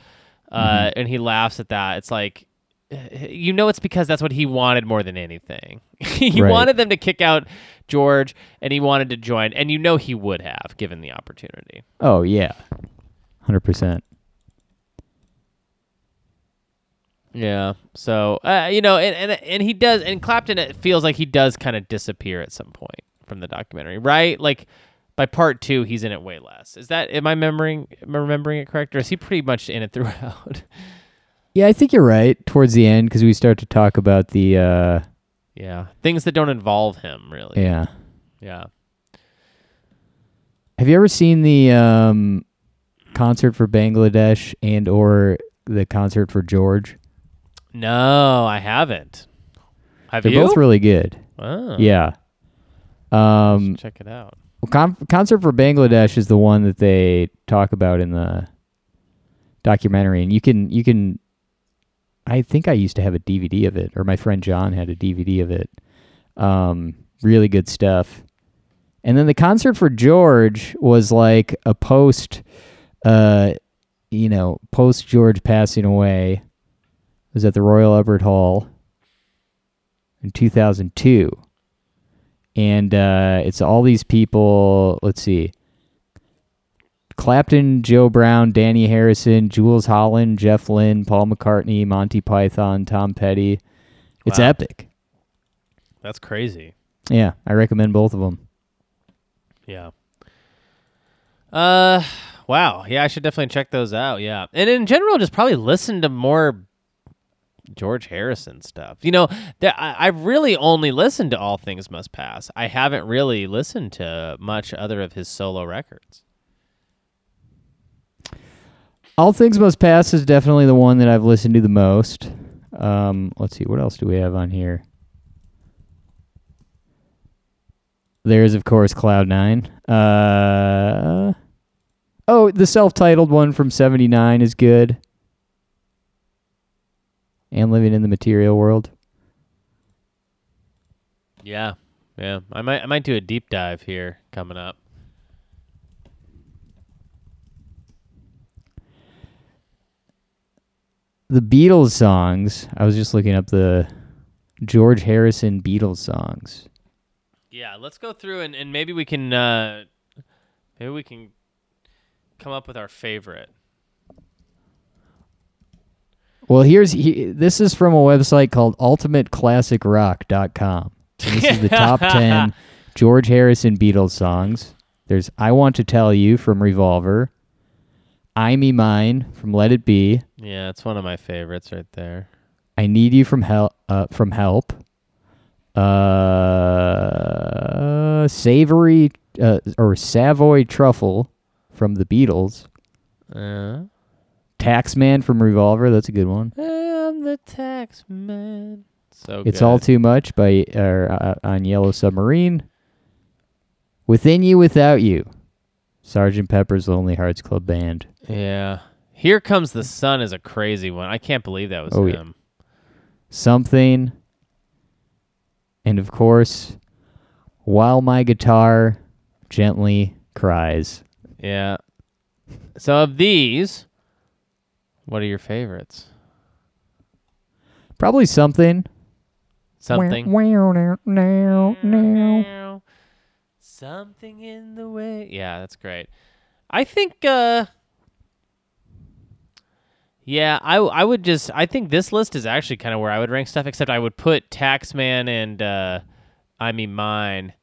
uh, mm-hmm. uh, and he laughs at that. It's like uh, you know it's because that's what he wanted more than anything. he right. wanted them to kick out George and he wanted to join and you know he would have given the opportunity. Oh yeah. 100%. Yeah. So uh, you know, and, and and he does, and Clapton it feels like he does kind of disappear at some point from the documentary, right? Like by part two, he's in it way less. Is that am I remembering am I remembering it correct, or is he pretty much in it throughout? Yeah, I think you're right. Towards the end, because we start to talk about the. uh yeah, things that don't involve him really. Yeah. Yeah. Have you ever seen the um concert for Bangladesh and or the concert for George? No, I haven't. Have They're you? both really good. Oh, Yeah. Um, check it out. well, con- concert for Bangladesh is the one that they talk about in the documentary, and you can you can. I think I used to have a DVD of it, or my friend John had a DVD of it. Um, really good stuff. And then the concert for George was like a post, uh, you know, post George passing away. Was at the Royal Albert Hall in 2002 and uh, it's all these people. Let's see: Clapton, Joe Brown, Dhani Harrison, Jools Holland, Jeff Lynne, Paul McCartney, Monty Python, Tom Petty. It's Wow. epic. That's crazy. Yeah, I recommend both of them. Yeah. Uh, wow. Yeah, I should definitely check those out. Yeah, and in general, just probably listen to more George Harrison stuff. You know, that I, I've really only listened to All Things Must Pass. I haven't really listened to much other of his solo records. All Things Must Pass is definitely the one that I've listened to the most. Um, let's see, what else do we have on here? There's of course Cloud Nine. Uh, oh, the self-titled one from '79 is good. And living in the material world. Yeah, yeah. I might I might do a deep dive here coming up. The Beatles songs. I was just looking up the George Harrison Beatles songs. Yeah, let's go through and, and maybe we can uh, maybe we can come up with our favorite. Well, here's he, this is from a website called ultimateclassicrock.com. And this is the top 10 George Harrison Beatles songs. There's I Want to Tell You from Revolver, I Me Mine from Let It Be, Yeah, it's one of my favorites right there. I Need You from Help uh, from Help, Uh, savory uh, or Savoy truffle from the Beatles. Uh, Taxman from Revolver. That's a good one. I'm the tax man. So It's good. all too much by or uh, on Yellow Submarine. Within You, Without You. Sergeant Pepper's Lonely Hearts Club Band. Yeah. Here comes the sun is a crazy one. I can't believe that was Oh, yeah. him. Something. And of course, While My Guitar Gently Cries. Yeah. So of these, what are your favorites? Probably something. Something. Something in the way. Yeah, that's great. I think uh Yeah, I I would just I think this list is actually kind of where I would rank stuff except I would put Taxman and uh I Me Mine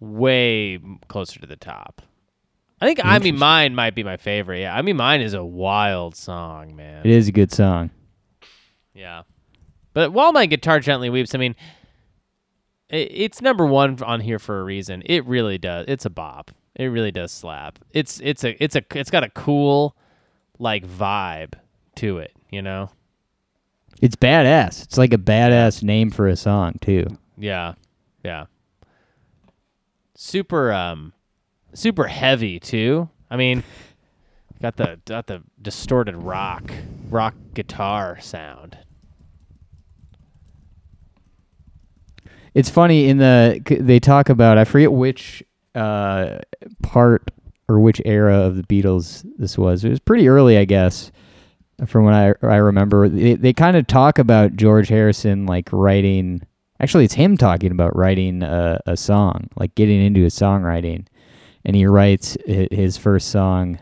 way closer to the top. I think I Me Mine might be my favorite. Yeah, I Me Mine is a wild song, man. It is a good song. Yeah. But while my guitar gently weeps, I mean, i it's number one on here for a reason. It really does. It's a bop. It really does slap. It's it's a it's a it's got a cool like vibe to it. You know. It's badass. It's like a badass name for a song, too. Yeah. Yeah. Super um, super heavy too. I mean, got the got the distorted rock rock guitar sound. It's funny in the they talk about I forget which uh, part or which era of the Beatles this was. It was pretty early, I guess, from what I I remember. They they kind of talk about George Harrison like writing. Actually, it's him talking about writing a, a song, like getting into his songwriting, and he writes his first song,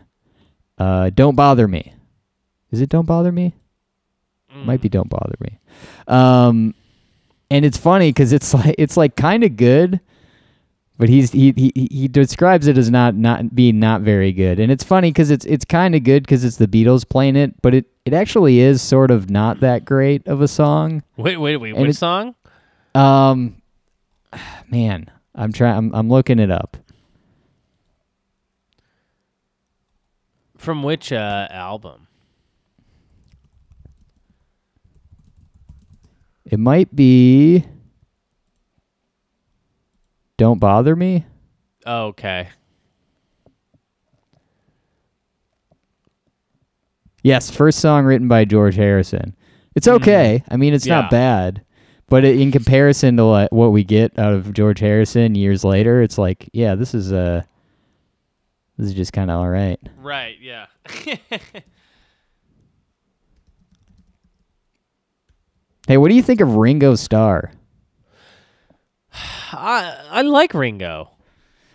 uh, "Don't Bother Me." Is it "Don't Bother Me"? Might be "Don't Bother Me." Um, and it's funny because it's like it's like kind of good, but he's he, he he describes it as not not being not very good, and it's funny because it's it's kind of good because it's the Beatles playing it, but it it actually is sort of not that great of a song. Wait, wait, wait. And Which song? Um, man, I'm trying. I'm I'm looking it up. From which uh, album? It might be. Don't bother me. Oh, okay. Yes, first song written by George Harrison. It's okay. I mean, it's. Yeah. not bad, but it, in comparison to like, what we get out of George Harrison years later, it's like, yeah, this is uh this is just kind of all right. Right. Yeah. Hey, what do you think of Ringo Starr? I I like Ringo.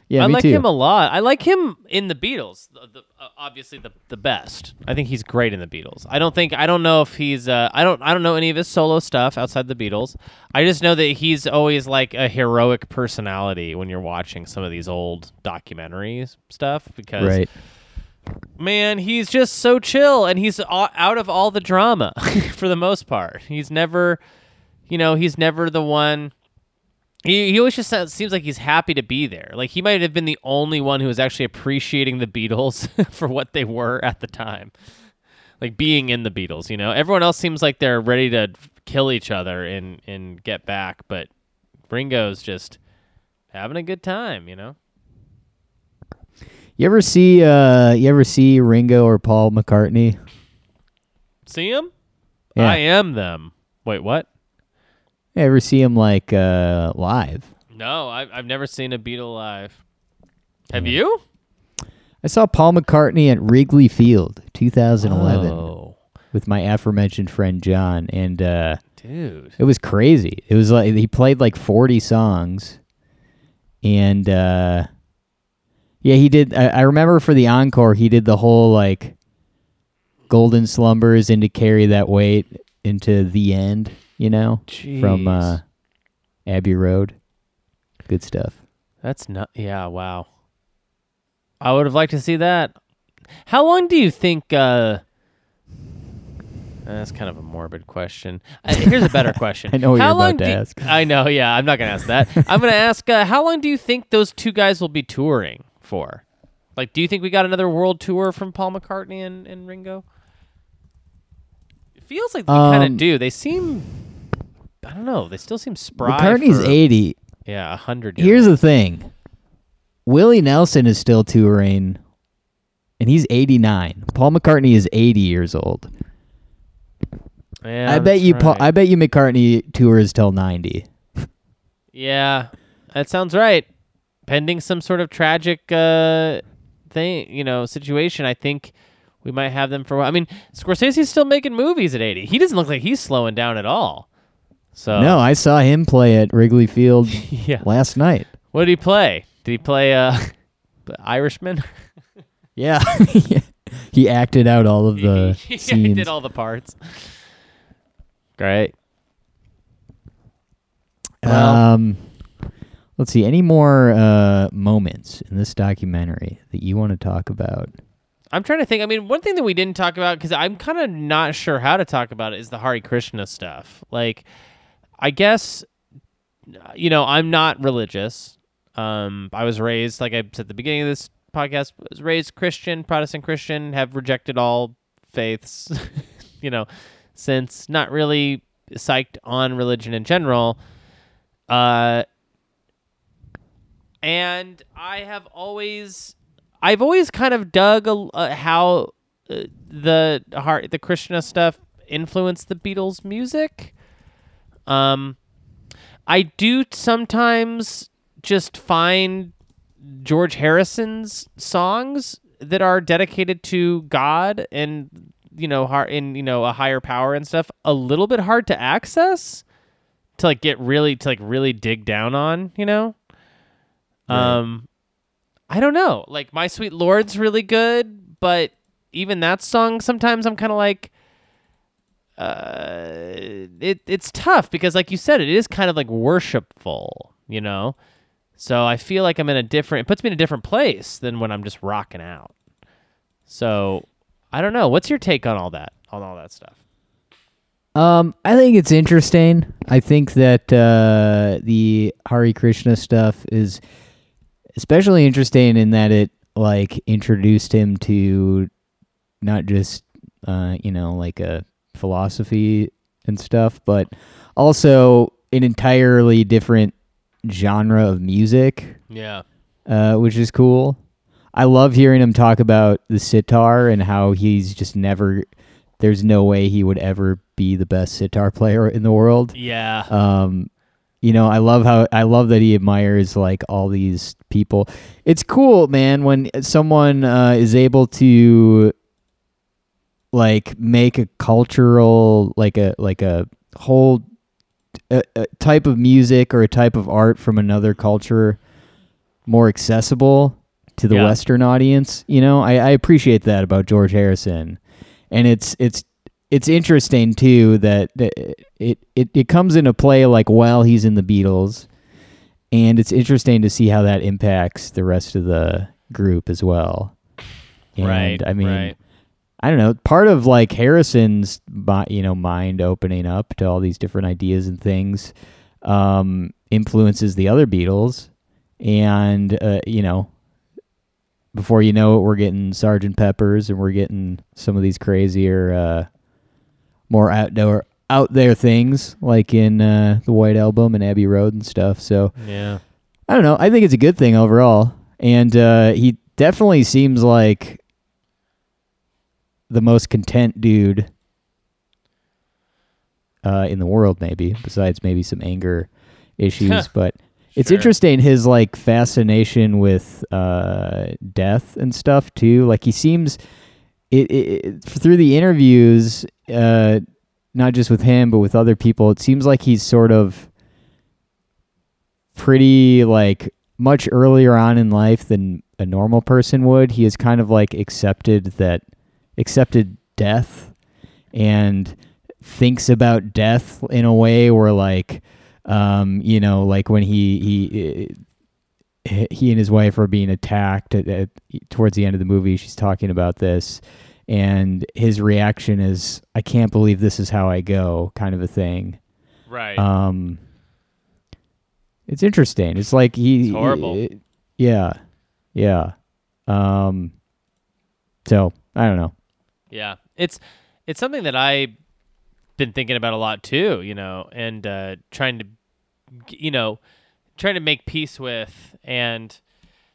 Yeah, I like too. him a lot. I like him in the Beatles. The, the, uh, obviously the the best. I think he's great in the Beatles. I don't think I don't know if he's uh, I don't I don't know any of his solo stuff outside the Beatles. I just know that he's always like a heroic personality when you're watching some of these old documentaries stuff because right. man, he's just so chill and he's out of all the drama for the most part. He's never, you know, he's never the one. He, he always just sounds, seems like he's happy to be there. Like he might have been the only one who was actually appreciating the Beatles for what they were at the time. Like being in the Beatles, you know. Everyone else seems like they're ready to kill each other and and get back, but Ringo's just having a good time, you know. You ever see uh you ever see Ringo or Paul McCartney? See him? Yeah. I am them. Wait, what? You ever see him like uh live? No, I've, I've never seen a Beatle live. Have you? I saw Paul McCartney at Wrigley Field, 2011, Oh, with my aforementioned friend John, and uh, dude. it was crazy. It was like he played like 40 songs, and uh, yeah, he did. I, I remember for the encore, he did the whole like "Golden Slumbers" and to carry that weight into the end. You know, from uh, Abbey Road. Good stuff. That's not. Yeah, wow. I would have liked to see that. How long do you think? uh That's kind of a morbid question. Uh, here's a better question. I know what how you're about long to do- ask. I know. Yeah, I'm not gonna ask that. I'm gonna ask uh, how long do you think those two guys will be touring for? Like, do you think we got another world tour from Paul McCartney and, and Ringo? It feels like we kind of Um, do. They seem. I don't know. They still seem spry. McCartney's for- 80. Yeah, a hundred. Here's the thing. Willie Nelson is still touring, and he's 89. Paul McCartney is 80 years old. Yeah, I bet you. Paul. I bet you McCartney tours till 90. Yeah, that sounds right. Pending some sort of tragic uh, thing, you know, situation, I think we might have them for. a while. I mean, Scorsese's still making movies at 80. He doesn't look like he's slowing down at all. So No, I saw him play at Wrigley Field yeah. last night. What did he play? Did he play uh, the Irishman? Yeah, he acted out all of the yeah, he did all the parts. Great. Well- um, let's see. Any more uh, moments in this documentary that you want to talk about? I'm trying to think. I mean, one thing that we didn't talk about because I'm kind of not sure how to talk about it is the Hare Krishna stuff. Like, I guess, you know, I'm not religious. Um, I was raised, like I said at the beginning of this podcast, was raised Christian, Protestant Christian, have rejected all faiths, you know, since not really psyched on religion in general. Uh, and I have always, I've always kind of dug a, uh, how uh, the heart, the Krishna stuff influenced the Beatles' music. Um, I do sometimes just find George Harrison's songs that are dedicated to God and you know in you know a higher power and stuff a little bit hard to access to like get really to like really dig down on you know? Um i don't know. Like my sweet lord's really good but even that song sometimes i'm kind of like uh it it's tough because like you said it is kind of like worshipful you know? So i feel like i'm in a different it puts me in a different place than when i'm just rocking out. So i don't know. What's your take on all that on all that stuff? Um, I think it's interesting. I think that uh, the Hare Krishna stuff is especially interesting in that it like introduced him to not just uh, you know like a philosophy and stuff, but also an entirely different genre of music, yeah uh, which is cool. I love hearing him talk about the sitar and how he's just never. There's no way he would ever be the best sitar player in the world. yeah Um, you know, I love how I love that he admires like all these people. It's cool, man, when someone uh, is able to like make a cultural like a like a whole a, a type of music or a type of art from another culture more accessible to the Yeah. Western audience. You know, I, I appreciate that about George Harrison, and it's it's it's interesting too that that it, it it comes into play like while he's in the Beatles, and it's interesting to see how that impacts the rest of the group as well. And, right I mean, right. I don't know. Part of like Harrison's, you know, mind opening up to all these different ideas and things, um, influences the other Beatles, and uh, you know, before you know it, we're getting Sergeant Pepper's, and we're getting some of these crazier, uh, more outdoor, out there things like in uh, the White Album and Abbey Road and stuff. So yeah I don't know. I think it's a good thing overall, and uh, he definitely seems like the most content dude uh, in the world, maybe besides maybe some anger issues. but it's Sure. interesting his like fascination with uh, death and stuff too. Like he seems it, it, it through the interviews, uh, not just with him but with other people. It seems like he's sort of pretty like much earlier on in life than a normal person would. He has kind of like accepted that accepted death and thinks about death in a way where like um you know like when he he he and his wife are being attacked at, at, towards the end of the movie she's talking about this and his reaction is, "I can't believe this is how I go," kind of a thing. Right. Um, it's interesting. It's like he, It's horrible. he- yeah, yeah. Um, so I don't know. Yeah, it's it's something that I've been thinking about a lot too, you know, and uh, trying to, you know, trying to make peace with, and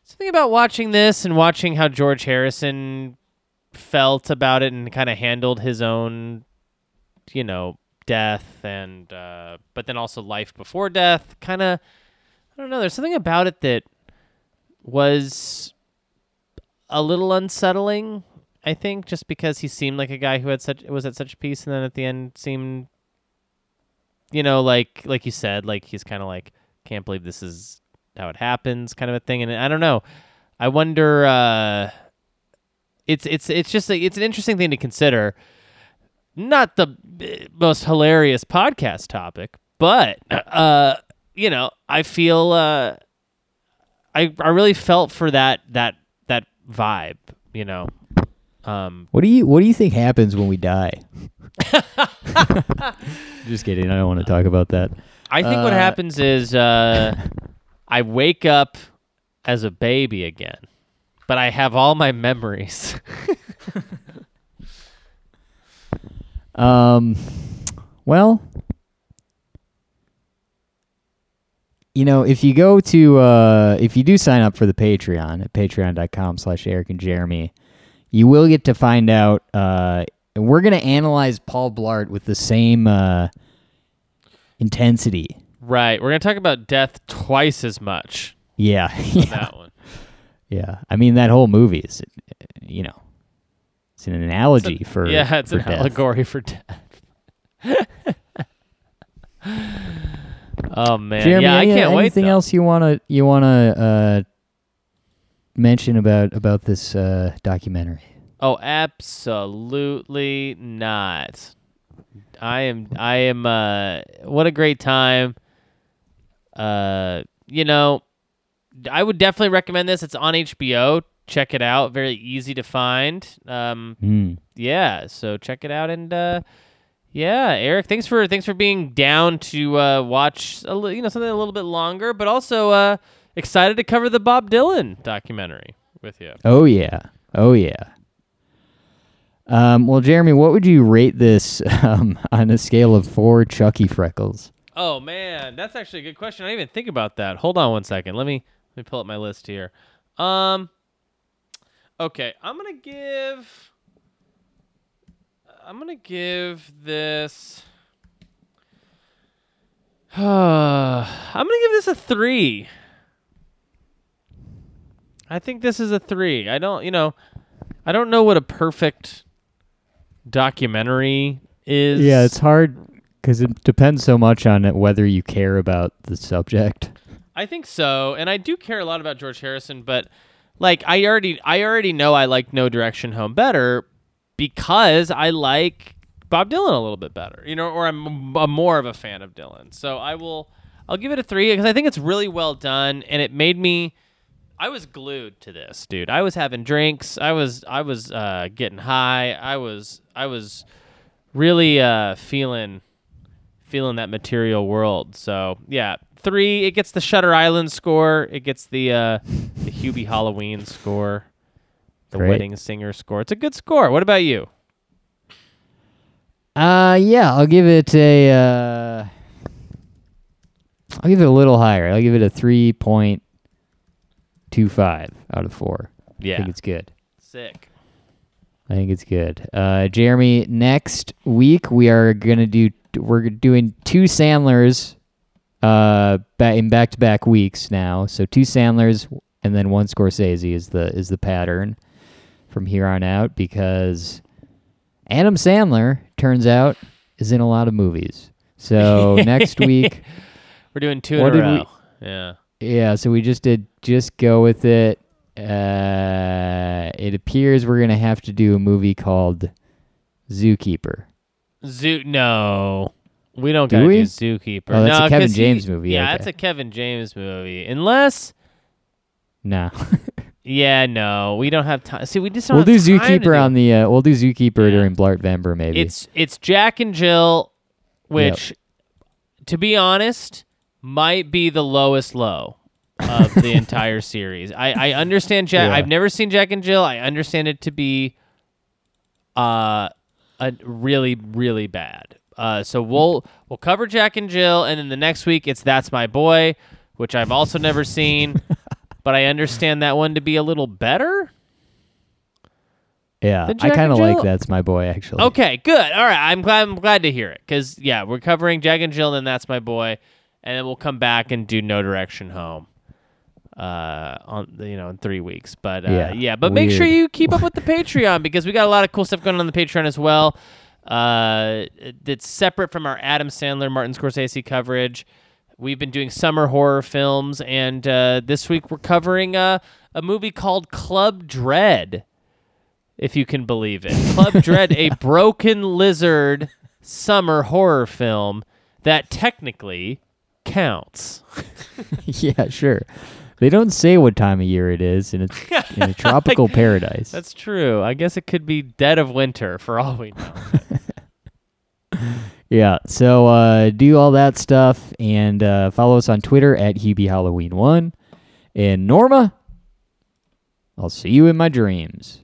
something about watching this and watching how George Harrison felt about it and kind of handled his own, you know, death and, uh, but then also life before death. Kind of, I don't know. There's something about it that was a little unsettling I think just because he seemed like a guy who had such was at such peace, and then at the end seemed, you know, like like you said, like he's kind of like can't believe this is how it happens, kind of a thing. And I don't know. I wonder. uh It's it's it's just like, it's an interesting thing to consider. Not the most hilarious podcast topic, but uh, you know, I feel uh, I I really felt for that that that vibe, you know. Um, What do you What do you think happens when we die? Just kidding. I don't want to talk about that. I think what Uh, happens is uh, I wake up as a baby again, but I have all my memories. Um, well, you know, if you go to, uh, if you do sign up for the Patreon at patreon.com slash Eric and Jeremy, you will get to find out, uh, we're going to analyze Paul Blart with the same, uh, intensity. right. We're gonna talk about death twice as much. Yeah. yeah. That one. Yeah. I mean, that whole movie is, you know, it's an analogy for, yeah, it's for an death. allegory for death. oh man, Jeremy, yeah, I can't wait. Anything else you wanna you wanna uh, mention about about this uh, documentary? Oh, absolutely not. I am I am uh what a great time. Uh you know, I would definitely recommend this. It's on HBO. Check it out. Very easy to find. Um Hmm. yeah, so check it out and uh yeah, Eric, thanks for thanks for being down to uh watch a li- you know something a little bit longer, but also uh excited to cover the Bob Dylan documentary with you. Oh yeah. Oh yeah. Um, well, Jeremy, what would you rate this um, on a scale of four Chucky freckles? Oh man, that's actually a good question. I didn't even think about that. Hold on one second. Let me let me pull up my list here. Um Okay, I'm going to give I'm to give this I'm to give this a 3. I think this is a 3. I don't, you know, I don't know what a perfect documentary is. Yeah, it's hard because it depends so much on it whether you care about the subject. I think so, and I do care a lot about George Harrison, but like I already I already know I like No Direction Home better because I like Bob Dylan a little bit better, you know, or I'm, I'm more of a fan of Dylan. So I will I'll give it a 3 because I think it's really well done and it made me I was glued to this, dude. I was having drinks. I was I was uh, getting high. I was I was really uh, feeling feeling that material world. So yeah, three. It gets the Shutter Island score. It gets the uh, the Hubie Halloween score. The Great. Wedding Singer score. It's a good score. What about you? Uh, yeah, I'll give it a. Uh, I'll give it a little higher. I'll give it a three point two five out of four. Yeah, I think it's good. sick. I think it's good. Uh, Jeremy, next week we are gonna do. We're doing two Sandlers, uh, in back to back weeks now. So two Sandlers and then one Scorsese is the is the pattern from here on out because Adam Sandler turns out is in a lot of movies. So next week, We're doing two in a did we- row. Yeah. Yeah. So we just did. Just go with it. Uh, it appears we're gonna have to do a movie called Zookeeper. Zoo. No, we don't Do gotta we? do Zookeeper. Oh, that's a Kevin 'cause he- James movie, Yeah, okay. that's a Kevin James movie. Unless No. Yeah, no, we don't have time. See, we just don't We'll do have time to Zookeeper do on the. Uh, we'll do Zookeeper Yeah. during Blart Vember maybe. It's it's Jack and Jill, which, to be honest, might be the lowest low of the entire series. I I understand Jack. Yeah. I've never seen Jack and Jill. I understand it to be, uh, a really really bad. Uh, so we'll we'll cover Jack and Jill, and then the next week it's That's My Boy, which I've also never seen, but I understand that one to be a little better. yeah, I kind of like that's my boy actually. Okay, good. All right, I'm glad. I'm glad to hear it because yeah, we're covering Jack and Jill, and that's my boy, and then we'll come back and do No Direction Home, uh, on you know in three weeks. But uh, Yeah, yeah, but make sure you keep up with the Patreon because we got a lot of cool stuff going on the Patreon as well. Uh, that's separate from our Adam Sandler, Martin Scorsese coverage. We've been doing summer horror films, and uh, this week we're covering uh, a movie called Club Dread if you can believe it. Club Dread, a broken lizard summer horror film that technically counts. yeah, sure. They don't say what time of year it is, and it's in a tropical paradise. That's true. I guess it could be dead of winter for all we know. Yeah, so uh, do all that stuff and uh, follow us on Twitter at Hubie Halloween One. And Norma, I'll see you in my dreams.